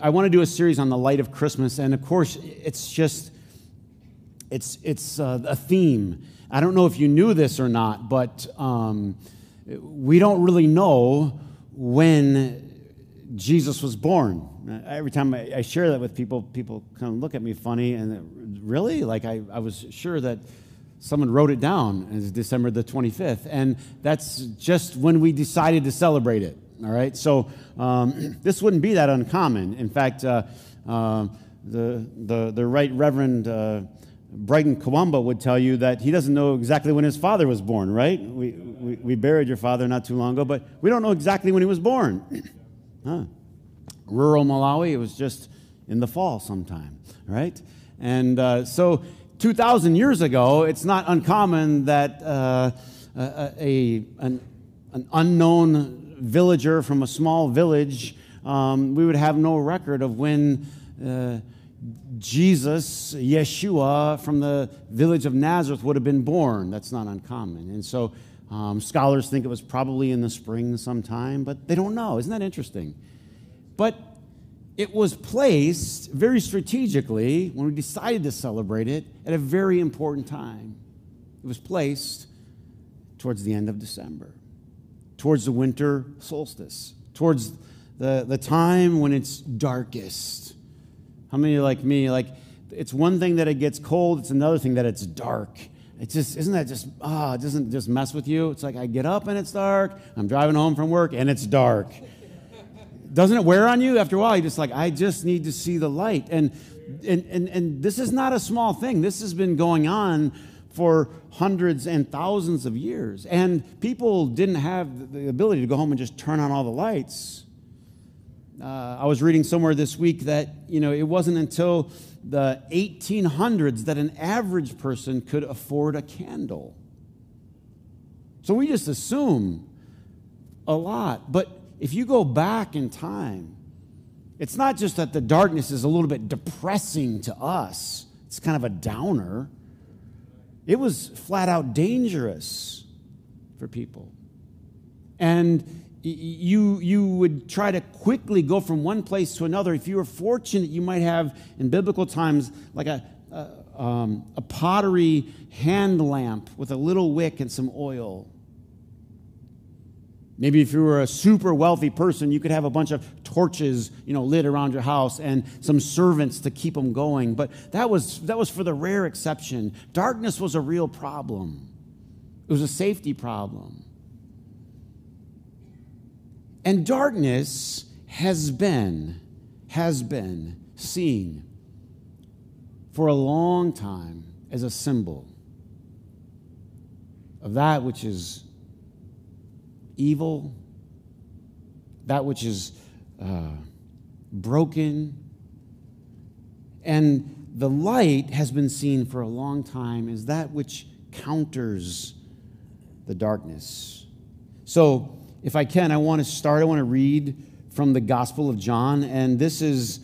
I want to do a series on the light of Christmas, and of course, it's just it's it's uh, a theme. I don't know if you knew this or not, but um, we don't really know when Jesus was born. Every time I, I, share that with people, people kind of look at me funny, and really, like I, I was sure that someone wrote it down as December the 25th, and that's just when we decided to celebrate it. All right, so um, this wouldn't be that uncommon. In fact, uh, uh, the, the, the right Reverend uh, Brighton Kawamba would tell you that he doesn't know exactly when his father was born, right? We, we, we buried your father not too long ago, but we don't know exactly when he was born. huh. Rural Malawi, it was just in the fall sometime, right? And uh, so 2,000 years ago, it's not uncommon that uh, a, a, an, an unknown villager from a small village, um, we would have no record of when uh, Jesus, Yeshua, from the village of Nazareth would have been born. That's not uncommon. And so um, scholars think it was probably in the spring sometime, but they don't know. Isn't that interesting? But it was placed very strategically when we decided to celebrate it at a very important time. It was placed towards the end of December towards the winter solstice, towards the, the time when it's darkest. How many like me, like, it's one thing that it gets cold, it's another thing that it's dark. It's just, isn't that just, ah, oh, it doesn't just mess with you? It's like I get up and it's dark, I'm driving home from work and it's dark. Doesn't it wear on you after a while? You're just like, I just need to see the light. And, and, and, and this is not a small thing. This has been going on for hundreds and thousands of years. And people didn't have the ability to go home and just turn on all the lights. Uh, I was reading somewhere this week that, you know, it wasn't until the 1800s that an average person could afford a candle. So we just assume a lot. But if you go back in time, it's not just that the darkness is a little bit depressing to us, it's kind of a downer. It was flat out dangerous for people. And you, you would try to quickly go from one place to another. If you were fortunate, you might have, in biblical times, like a, a, um, a pottery hand lamp with a little wick and some oil. Maybe if you were a super wealthy person, you could have a bunch of torches, you know, lit around your house and some servants to keep them going. But that was, that was for the rare exception. Darkness was a real problem, it was a safety problem. And darkness has been, has been seen for a long time as a symbol of that which is evil, that which is uh, broken. And the light has been seen for a long time as that which counters the darkness. So, if I can, I want to start, I want to read from the Gospel of John. And this is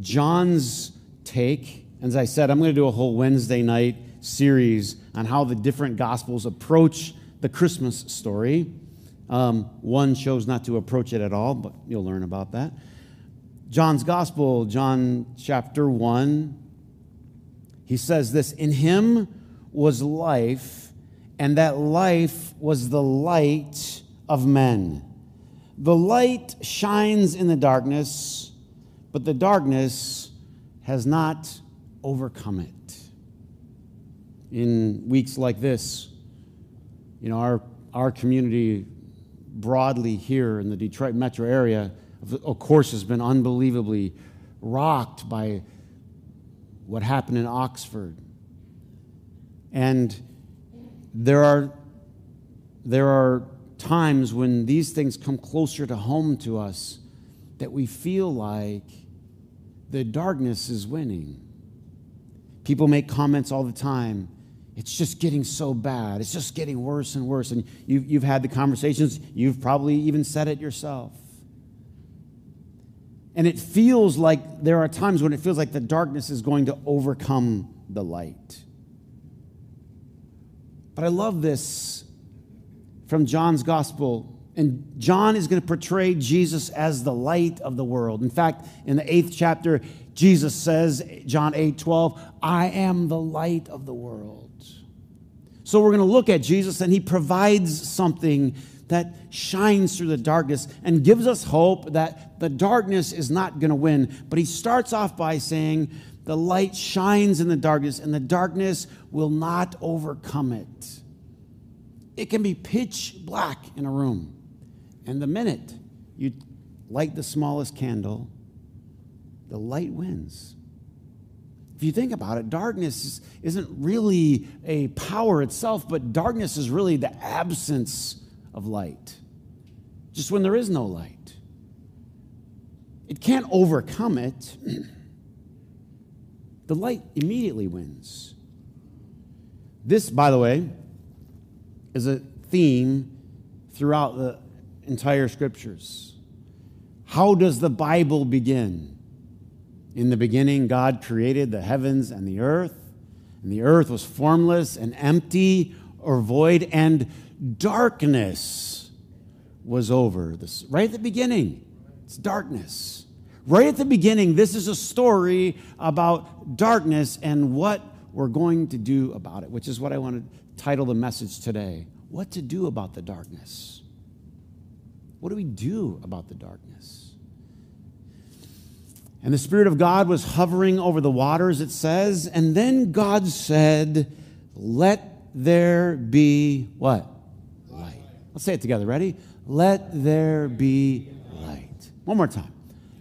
John's take. As I said, I'm going to do a whole Wednesday night series on how the different Gospels approach the Christmas story. Um, one chose not to approach it at all, but you'll learn about that. John's Gospel, John chapter 1, he says this In him was life, and that life was the light of men. The light shines in the darkness, but the darkness has not overcome it. In weeks like this, you know, our, our community broadly here in the Detroit metro area, of course, has been unbelievably rocked by what happened in Oxford. And there are, there are times when these things come closer to home to us that we feel like the darkness is winning. People make comments all the time it's just getting so bad. It's just getting worse and worse. And you've, you've had the conversations, you've probably even said it yourself. And it feels like there are times when it feels like the darkness is going to overcome the light. But I love this from John's gospel. And John is going to portray Jesus as the light of the world. In fact, in the eighth chapter, Jesus says, John 8 12, I am the light of the world. So we're going to look at Jesus, and he provides something that shines through the darkness and gives us hope that the darkness is not going to win. But he starts off by saying, The light shines in the darkness, and the darkness will not overcome it. It can be pitch black in a room, and the minute you light the smallest candle, the light wins. If you think about it, darkness isn't really a power itself, but darkness is really the absence of light, just when there is no light. It can't overcome it. the light immediately wins. This, by the way, is a theme throughout the entire scriptures. How does the Bible begin? In the beginning, God created the heavens and the earth, and the earth was formless and empty or void, and darkness was over. This, right at the beginning, it's darkness. Right at the beginning, this is a story about darkness and what we're going to do about it, which is what I want to title the message today. What to do about the darkness? What do we do about the darkness? And the Spirit of God was hovering over the waters, it says, and then God said, Let there be what? Light. Let's say it together. Ready? Let there be light. One more time.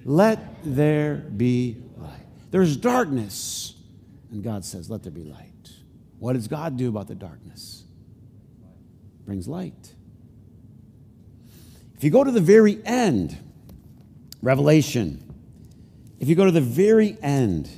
Let there be light. There's darkness, and God says, Let there be light. What does God do about the darkness? Brings light. If you go to the very end, Revelation, if you go to the very end,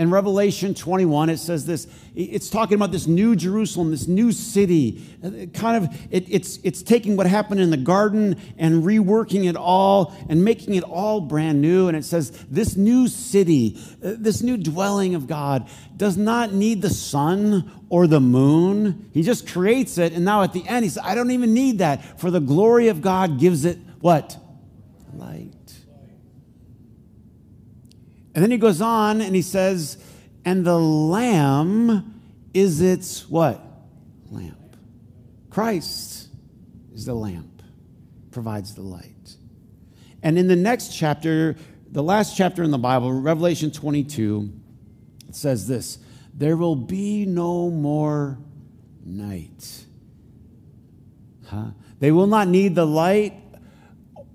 in Revelation 21, it says this it's talking about this new Jerusalem, this new city. Kind of, it, it's, it's taking what happened in the garden and reworking it all and making it all brand new. And it says, this new city, uh, this new dwelling of God, does not need the sun or the moon. He just creates it. And now at the end, he says, I don't even need that, for the glory of God gives it what? Light. And then he goes on and he says, and the lamb is its what? Lamp. Christ is the lamp, provides the light. And in the next chapter, the last chapter in the Bible, Revelation 22, it says this There will be no more night. Huh? They will not need the light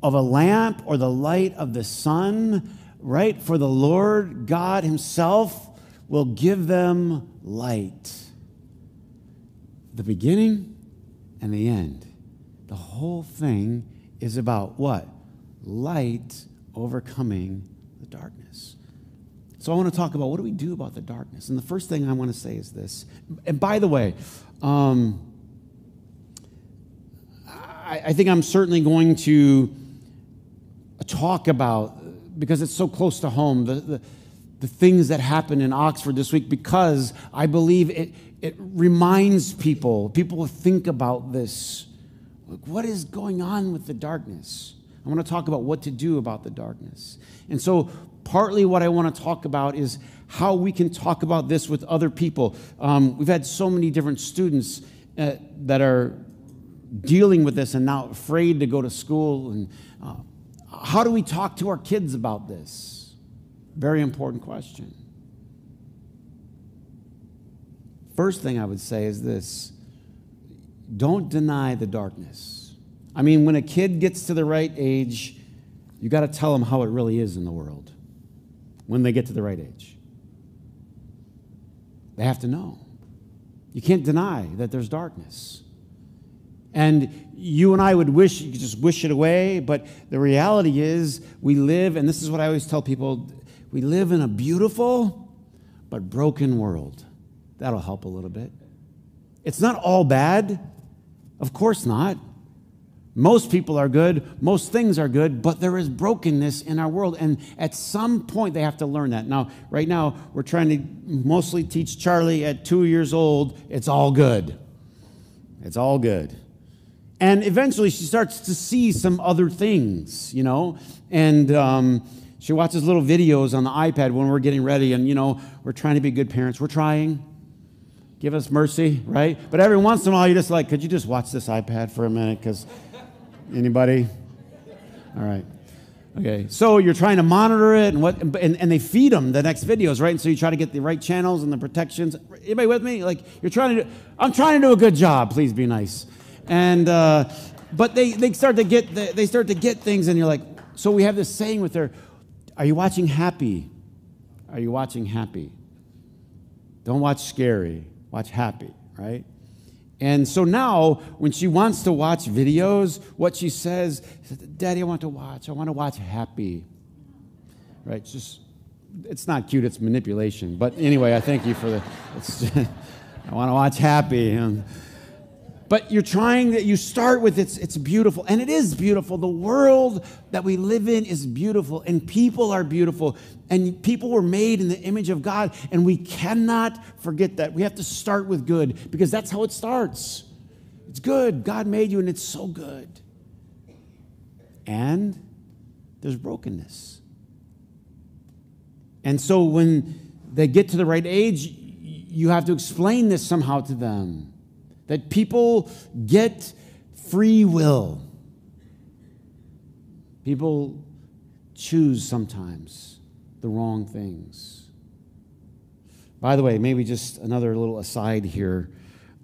of a lamp or the light of the sun right? For the Lord God Himself will give them light. The beginning and the end. The whole thing is about what? Light overcoming the darkness. So I want to talk about what do we do about the darkness? And the first thing I want to say is this. And by the way, um, I, I think I'm certainly going to talk about because it's so close to home, the, the, the things that happened in Oxford this week, because I believe it, it reminds people, people think about this. What is going on with the darkness? I want to talk about what to do about the darkness. And so, partly what I want to talk about is how we can talk about this with other people. Um, we've had so many different students uh, that are dealing with this and now afraid to go to school and uh, how do we talk to our kids about this? Very important question. First thing I would say is this don't deny the darkness. I mean, when a kid gets to the right age, you got to tell them how it really is in the world when they get to the right age. They have to know. You can't deny that there's darkness. And you and I would wish, you could just wish it away, but the reality is we live, and this is what I always tell people we live in a beautiful but broken world. That'll help a little bit. It's not all bad. Of course not. Most people are good, most things are good, but there is brokenness in our world. And at some point, they have to learn that. Now, right now, we're trying to mostly teach Charlie at two years old it's all good. It's all good. And eventually she starts to see some other things, you know? And um, she watches little videos on the iPad when we're getting ready, and, you know, we're trying to be good parents. We're trying. Give us mercy, right? But every once in a while, you're just like, could you just watch this iPad for a minute? Because anybody? All right. Okay, so you're trying to monitor it, and what, and, and they feed them the next videos, right? And so you try to get the right channels and the protections. Anybody with me? Like you're trying to. Do, I'm trying to do a good job. Please be nice. And uh, but they they start to get the, they start to get things, and you're like, so we have this saying with her, "Are you watching happy? Are you watching happy? Don't watch scary. Watch happy." Right? And so now, when she wants to watch videos, what she says, Daddy, I want to watch. I want to watch happy. Right? It's just, it's not cute, it's manipulation. But anyway, I thank you for the, I want to watch happy. And, but you're trying that you start with it's it's beautiful and it is beautiful. The world that we live in is beautiful and people are beautiful and people were made in the image of god and we cannot forget that. We have to start with good because that's how it starts. It's good. God made you and it's so good. And there's brokenness. And so when they get to the right age you have to explain this somehow to them that people get free will. People choose sometimes the wrong things. By the way, maybe just another little aside here.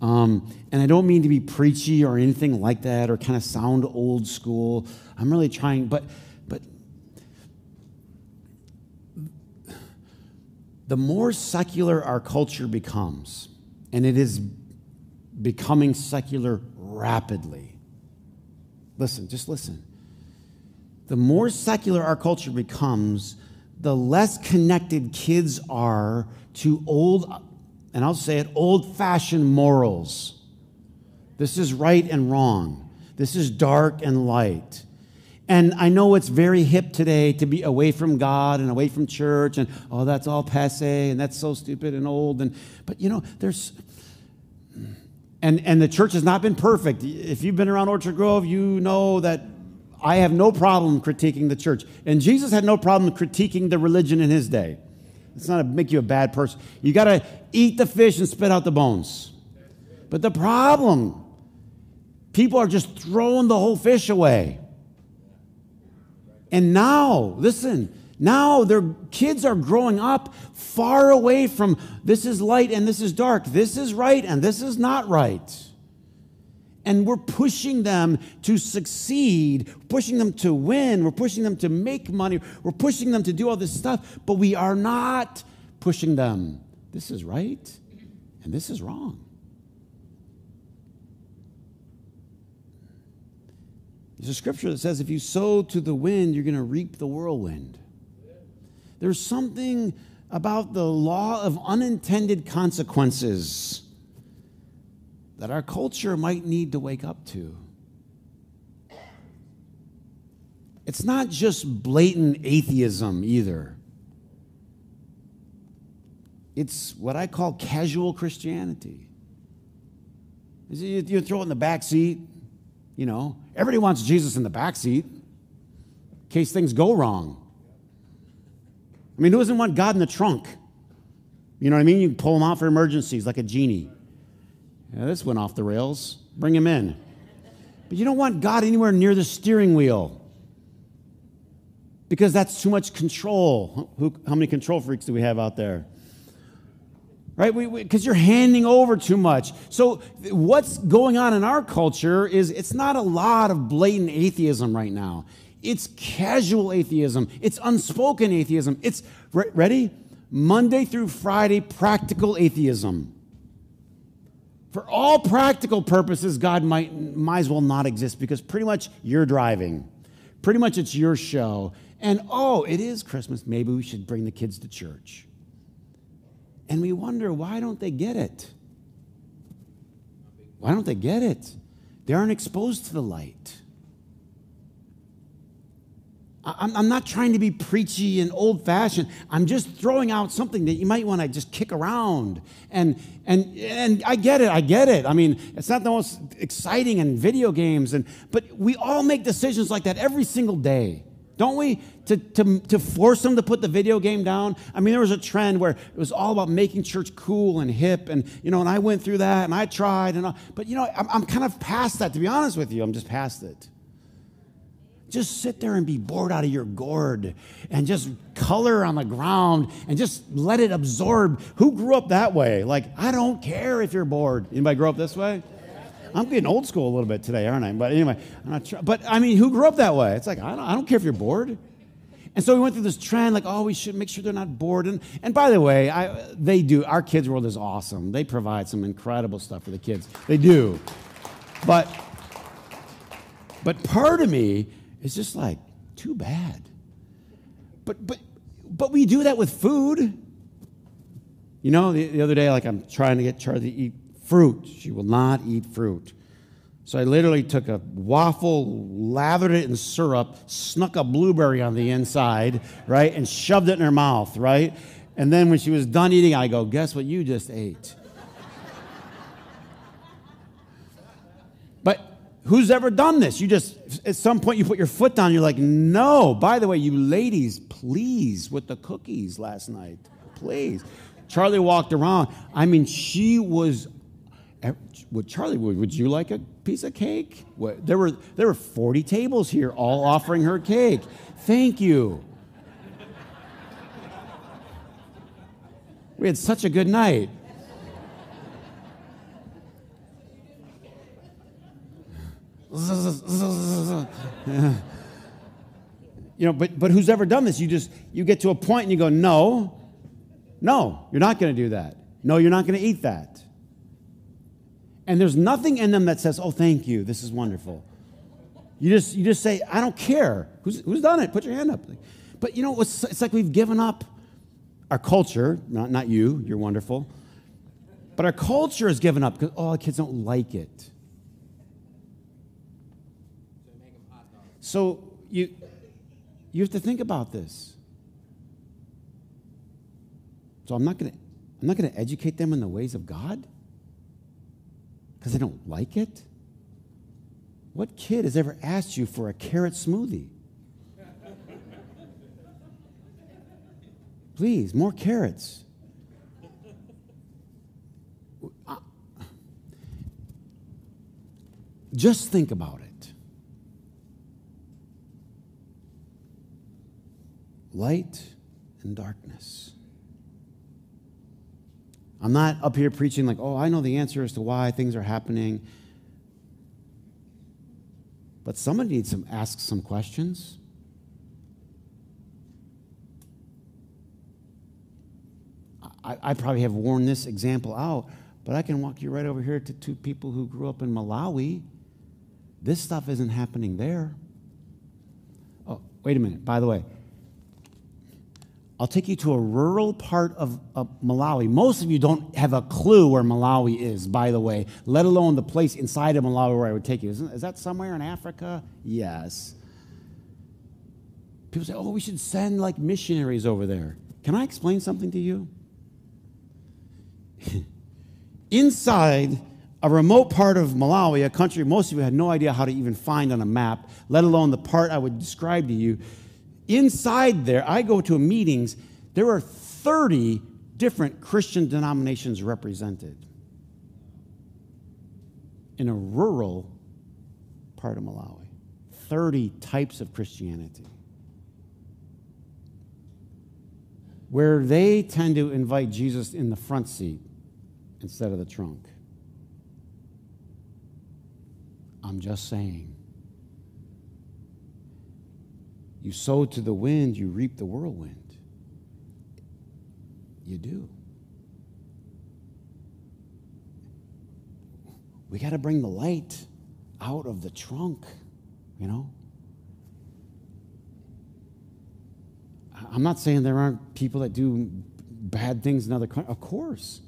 Um, and I don't mean to be preachy or anything like that or kind of sound old school. I'm really trying, but, but the more secular our culture becomes, and it is becoming secular rapidly. Listen, just listen. The more secular our culture becomes, the less connected kids are to old, and I'll say it, old fashioned morals. This is right and wrong. This is dark and light. And I know it's very hip today to be away from God and away from church and oh that's all passe and that's so stupid and old and but you know there's and, and the church has not been perfect. If you've been around Orchard Grove, you know that I have no problem critiquing the church. And Jesus had no problem critiquing the religion in his day. It's not to make you a bad person. You got to eat the fish and spit out the bones. But the problem, people are just throwing the whole fish away. And now, listen, now their kids are growing up far away from this is light and this is dark, this is right and this is not right. And we're pushing them to succeed, pushing them to win, we're pushing them to make money, we're pushing them to do all this stuff, but we are not pushing them. This is right and this is wrong. There's a scripture that says if you sow to the wind, you're going to reap the whirlwind. There's something about the law of unintended consequences that our culture might need to wake up to. It's not just blatant atheism either. It's what I call casual Christianity. You throw it in the back seat, you know. Everybody wants Jesus in the back seat in case things go wrong. I mean, who doesn't want God in the trunk? You know what I mean? You pull him out for emergencies like a genie. Yeah, this went off the rails. Bring him in. But you don't want God anywhere near the steering wheel because that's too much control. Who, how many control freaks do we have out there? Right? Because you're handing over too much. So, what's going on in our culture is it's not a lot of blatant atheism right now. It's casual atheism. It's unspoken atheism. It's, re- ready? Monday through Friday, practical atheism. For all practical purposes, God might, might as well not exist because pretty much you're driving. Pretty much it's your show. And oh, it is Christmas. Maybe we should bring the kids to church. And we wonder, why don't they get it? Why don't they get it? They aren't exposed to the light. I'm, I'm not trying to be preachy and old fashioned. I'm just throwing out something that you might want to just kick around. And, and, and I get it. I get it. I mean, it's not the most exciting in video games. And, but we all make decisions like that every single day. Don't we? To, to, to force them to put the video game down. I mean, there was a trend where it was all about making church cool and hip. And, you know, and I went through that and I tried. And but, you know, I'm, I'm kind of past that, to be honest with you. I'm just past it. Just sit there and be bored out of your gourd and just color on the ground and just let it absorb. Who grew up that way? Like, I don't care if you're bored. Anybody grow up this way? I'm getting old school a little bit today, aren't I? But anyway, I'm not sure. But I mean, who grew up that way? It's like, I don't, I don't care if you're bored. And so we went through this trend, like, oh, we should make sure they're not bored. And, and by the way, I, they do. Our kids' world is awesome. They provide some incredible stuff for the kids. They do. But, but part of me it's just like, too bad. But, but, but we do that with food. You know, the, the other day, like I'm trying to get Charlie to eat fruit. She will not eat fruit. So I literally took a waffle, lathered it in syrup, snuck a blueberry on the inside, right, and shoved it in her mouth, right? And then when she was done eating, I go, Guess what you just ate? but Who's ever done this? You just, at some point, you put your foot down, you're like, no. By the way, you ladies, please, with the cookies last night, please. Charlie walked around. I mean, she was, eh, would Charlie, would you like a piece of cake? What, there, were, there were 40 tables here all offering her cake. Thank you. We had such a good night. Know, but, but who's ever done this? You just, you get to a point and you go, no, no, you're not going to do that. No, you're not going to eat that. And there's nothing in them that says, oh, thank you, this is wonderful. You just, you just say, I don't care. Who's, who's done it? Put your hand up. But you know, it's, it's like we've given up our culture, not, not you, you're wonderful. But our culture has given up because, oh, the kids don't like it. So you, you have to think about this. So I'm not going to I'm not going to educate them in the ways of God because they don't like it. What kid has ever asked you for a carrot smoothie? Please, more carrots. Just think about it. Light and darkness. I'm not up here preaching like, oh, I know the answer as to why things are happening. But somebody needs to ask some questions. I, I, probably have worn this example out, but I can walk you right over here to two people who grew up in Malawi. This stuff isn't happening there. Oh, wait a minute. By the way, I'll take you to a rural part of, of, Malawi. Most of you don't have a clue where Malawi is, by the way, let alone the place inside of Malawi where I would take you. Isn't, is that somewhere in Africa? Yes. People say, oh, we should send like missionaries over there. Can I explain something to you? inside a remote part of Malawi, a country most of you had no idea how to even find on a map, let alone the part I would describe to you, Inside there, I go to meetings, there are 30 different Christian denominations represented in a rural part of Malawi. 30 types of Christianity. Where they tend to invite Jesus in the front seat instead of the trunk. I'm just saying. You sow to the wind, you reap the whirlwind. You do. We got to bring the light out of the trunk, you know? I'm not saying there aren't people that do bad things in other countries. Of course.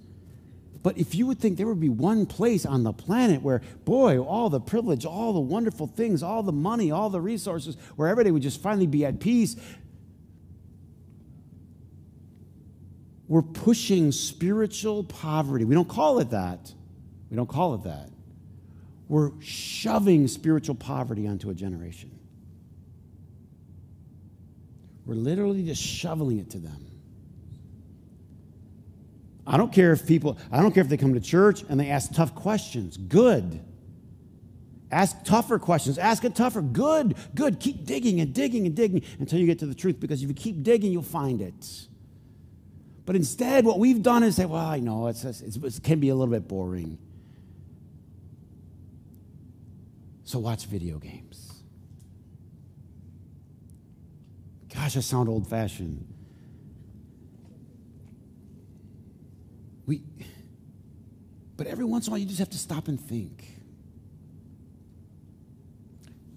But if you would think there would be one place on the planet where, boy, all the privilege, all the wonderful things, all the money, all the resources, where everybody would just finally be at peace, we're pushing spiritual poverty. We don't call it that. We don't call it that. We're shoving spiritual poverty onto a generation. We're literally just shoveling it to them. I don't care if people, I don't care if they come to church and they ask tough questions. Good. Ask tougher questions. Ask it tougher. Good, good. Keep digging and digging and digging until you get to the truth because if you keep digging, you'll find it. But instead, what we've done is say, well, I know it's, it's, it can be a little bit boring. So watch video games. Gosh, I sound old fashioned. We, but every once in a while, you just have to stop and think.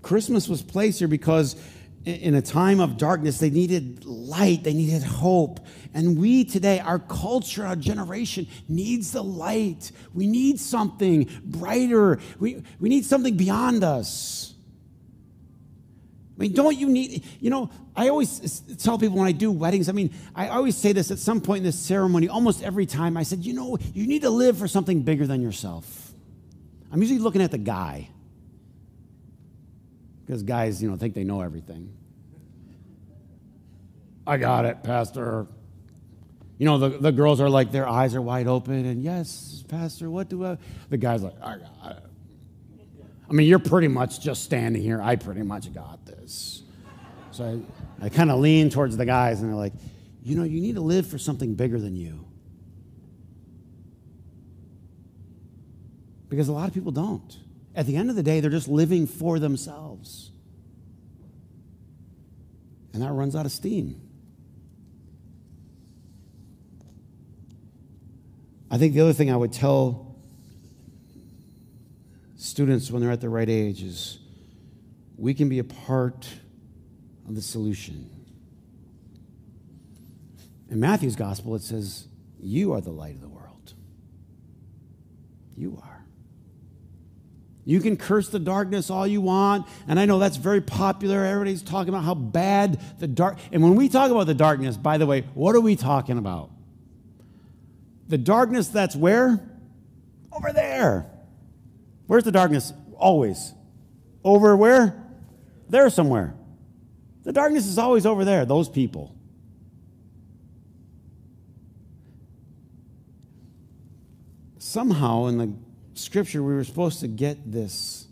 Christmas was placed here because in a time of darkness, they needed light, they needed hope. And we today, our culture, our generation needs the light. We need something brighter. We, we need something beyond us. I mean, don't you need, you know, I always tell people when I do weddings, I mean, I always say this at some point in this ceremony, almost every time. I said, you know, you need to live for something bigger than yourself. I'm usually looking at the guy because guys, you know, think they know everything. I got it, Pastor. You know, the, the girls are like, their eyes are wide open, and yes, Pastor, what do I? The guy's like, I got it. I mean, you're pretty much just standing here. I pretty much got this. So I, I kind of lean towards the guys, and they're like, you know, you need to live for something bigger than you. Because a lot of people don't. At the end of the day, they're just living for themselves. And that runs out of steam. I think the other thing I would tell students when they're at the right age is we can be a part of the solution. In Matthew's gospel, it says, You are the light of the world. You are. You can curse the darkness all you want. And I know that's very popular. Everybody's talking about how bad the dark. And when we talk about the darkness, by the way, what are we talking about? The darkness that's where? Over there. Where's the darkness? Always. Over where? There somewhere. The darkness is always over there, those people. Somehow in the scripture, we were supposed to get this.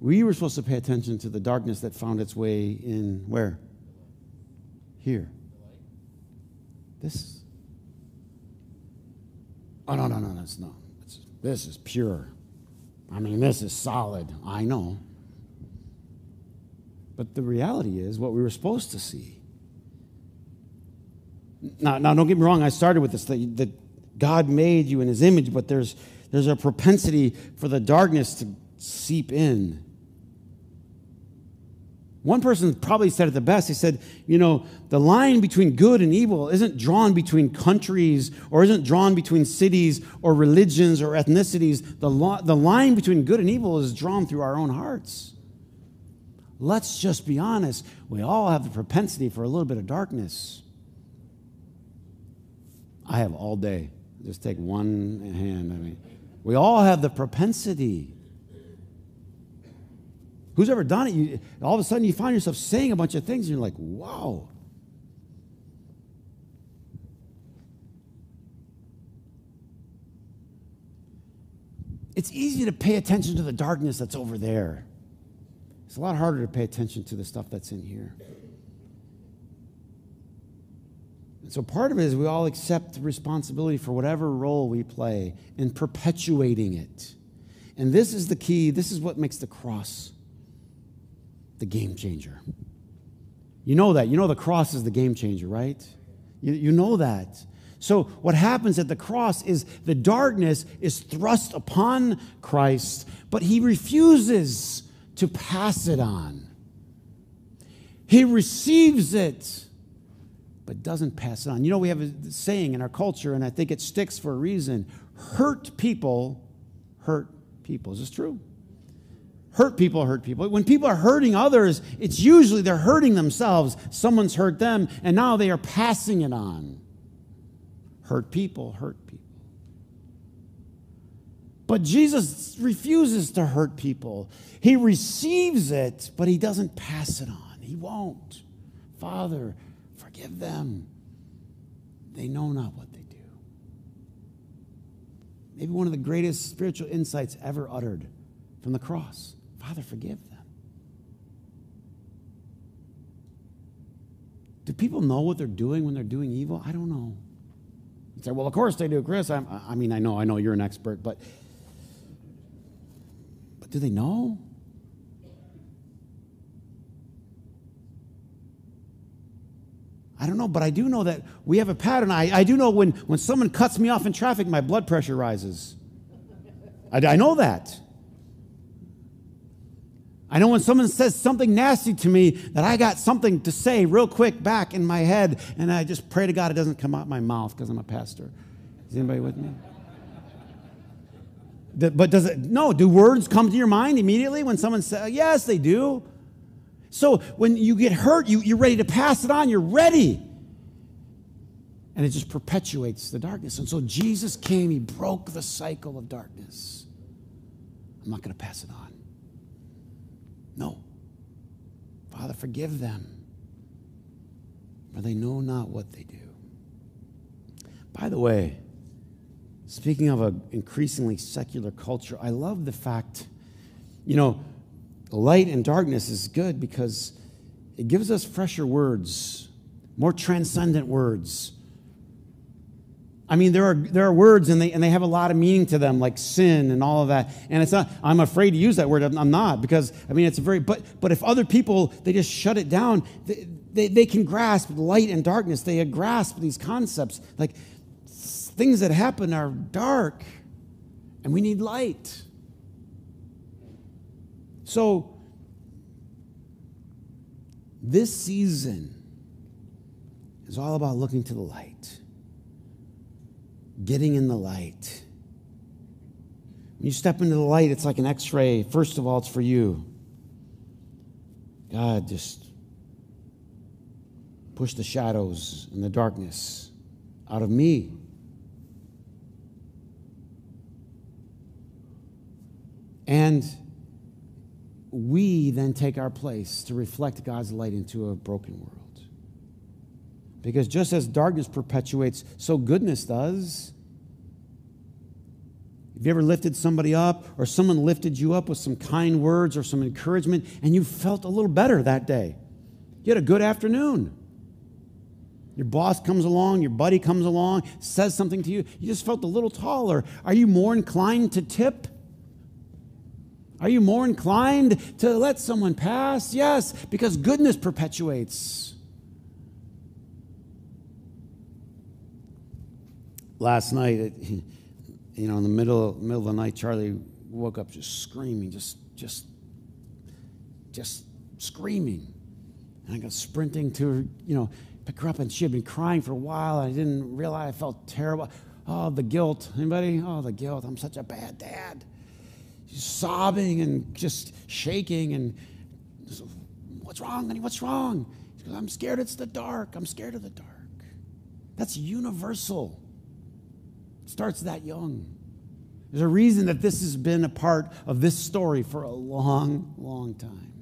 We were supposed to pay attention to the darkness that found its way in where? Here. This. Oh, no, no, no, that's not. It's, this is pure. I mean, this is solid. I know. But the reality is what we were supposed to see. Now, now don't get me wrong, I started with this that, that God made you in his image, but there's there's a propensity for the darkness to seep in. One person probably said it the best. He said, You know, the line between good and evil isn't drawn between countries or isn't drawn between cities or religions or ethnicities. The, lo- the line between good and evil is drawn through our own hearts. Let's just be honest. We all have the propensity for a little bit of darkness. I have all day. Just take one hand. I mean, we all have the propensity. Who's ever done it? You, all of a sudden, you find yourself saying a bunch of things, and you're like, wow. It's easy to pay attention to the darkness that's over there. It's a lot harder to pay attention to the stuff that's in here. And so part of it is we all accept responsibility for whatever role we play in perpetuating it. And this is the key, this is what makes the cross the game changer. You know that. You know the cross is the game changer, right? You, you know that. So, what happens at the cross is the darkness is thrust upon Christ, but he refuses to pass it on. He receives it but doesn't pass it on. You know, we have a saying in our culture, and I think it sticks for a reason hurt people hurt people. Is this true? Hurt people hurt people. When people are hurting others, it's usually they're hurting themselves. Someone's hurt them, and now they are passing it on. Hurt people hurt people. But Jesus refuses to hurt people. He receives it, but he doesn't pass it on. He won't. Father, forgive them. They know not what they do. Maybe one of the greatest spiritual insights ever uttered from the cross. Father, forgive them. Do people know what they're doing when they're doing evil? I don't know. You say, well, of course they do, Chris. I'm, i mean, I know, I know you're an expert, but, but do they know? I don't know, but I do know that we have a pattern. I, I do know when, when someone cuts me off in traffic, my blood pressure rises. I, I know that. I know when someone says something nasty to me that I got something to say real quick back in my head, and I just pray to God it doesn't come out my mouth because I'm a pastor. Is anybody with me? But does it, no, do words come to your mind immediately when someone says, yes, they do. So when you get hurt, you, you're ready to pass it on, you're ready. And it just perpetuates the darkness. And so Jesus came, he broke the cycle of darkness. I'm not going to pass it on. No. Father, forgive them, for they know not what they do. By the way, speaking of an increasingly secular culture, I love the fact, you know, light and darkness is good because it gives us fresher words, more transcendent words. I mean, there are, there are words and they, and they have a lot of meaning to them, like sin and all of that. And it's not, I'm afraid to use that word. I'm not because, I mean, it's a very, but, but if other people, they just shut it down, they, they, they can grasp light and darkness. They grasp these concepts. Like things that happen are dark and we need light. So, this season is all about looking to the light, getting in the light. When you step into the light, it's like an x ray. First of all, it's for you. God, just push the shadows and the darkness out of me. And we then take our place to reflect God's light into a broken world. Because just as darkness perpetuates, so goodness does. Have you ever lifted somebody up or someone lifted you up with some kind words or some encouragement and you felt a little better that day? You had a good afternoon. Your boss comes along, your buddy comes along, says something to you, you just felt a little taller. Are you more inclined to tip? Are you more inclined to let someone pass? Yes, because goodness perpetuates. Last night, you know, in the middle, middle of the night, Charlie woke up just screaming, just, just, just screaming. And I got sprinting to you know, pick her up, and she had been crying for a while. I didn't realize I felt terrible. Oh, the guilt. Anybody? Oh, the guilt. I'm such a bad dad She's sobbing and just shaking and what's wrong, honey? What's wrong? She goes, I'm scared it's the dark. I'm scared of the dark. That's universal. Starts that young. There's a reason that this has been a part of this story for a long, long time.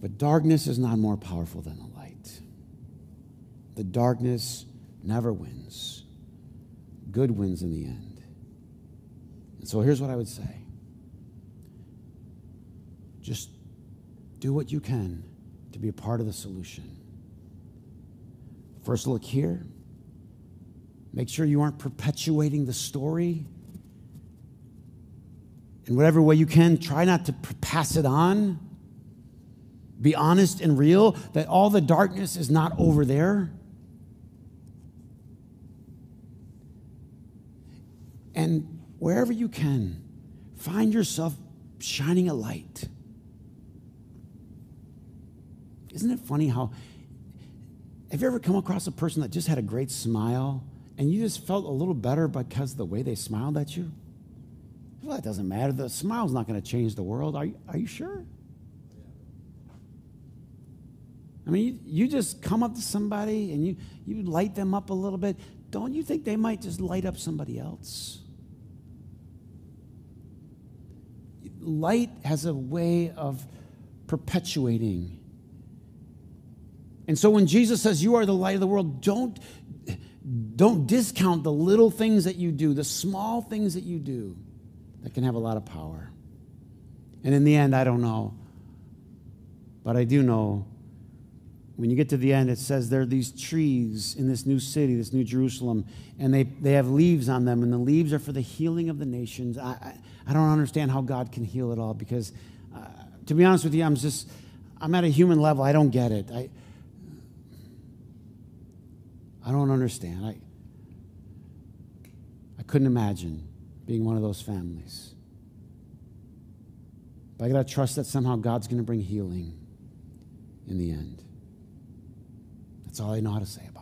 But darkness is not more powerful than the light the darkness never wins. Good wins in the end. And so here's what I would say just do what you can to be a part of the solution. First, look here. Make sure you aren't perpetuating the story. In whatever way you can, try not to pass it on. Be honest and real that all the darkness is not over there. And wherever you can, find yourself shining a light. Isn't it funny how have you ever come across a person that just had a great smile and you just felt a little better because of the way they smiled at you? Well, that doesn't matter. The smile's not going to change the world. Are you, are you sure? I mean, you, you just come up to somebody and you, you light them up a little bit. Don't you think they might just light up somebody else? Light has a way of perpetuating and so when Jesus says you are the light of the world, don't, don't discount the little things that you do, the small things that you do that can have a lot of power. And in the end, I don't know. But I do know when you get to the end, it says there are these trees in this new city, this new Jerusalem, and they, they have leaves on them, and the leaves are for the healing of the nations. I, I, I don't understand how God can heal it all because, uh, to be honest with you, I'm just, I'm at a human level. I don't get it. I, I don't understand. I, I couldn't imagine being one of those families. But I got to trust that somehow God's going to bring healing in the end. That's all I know how to say about it.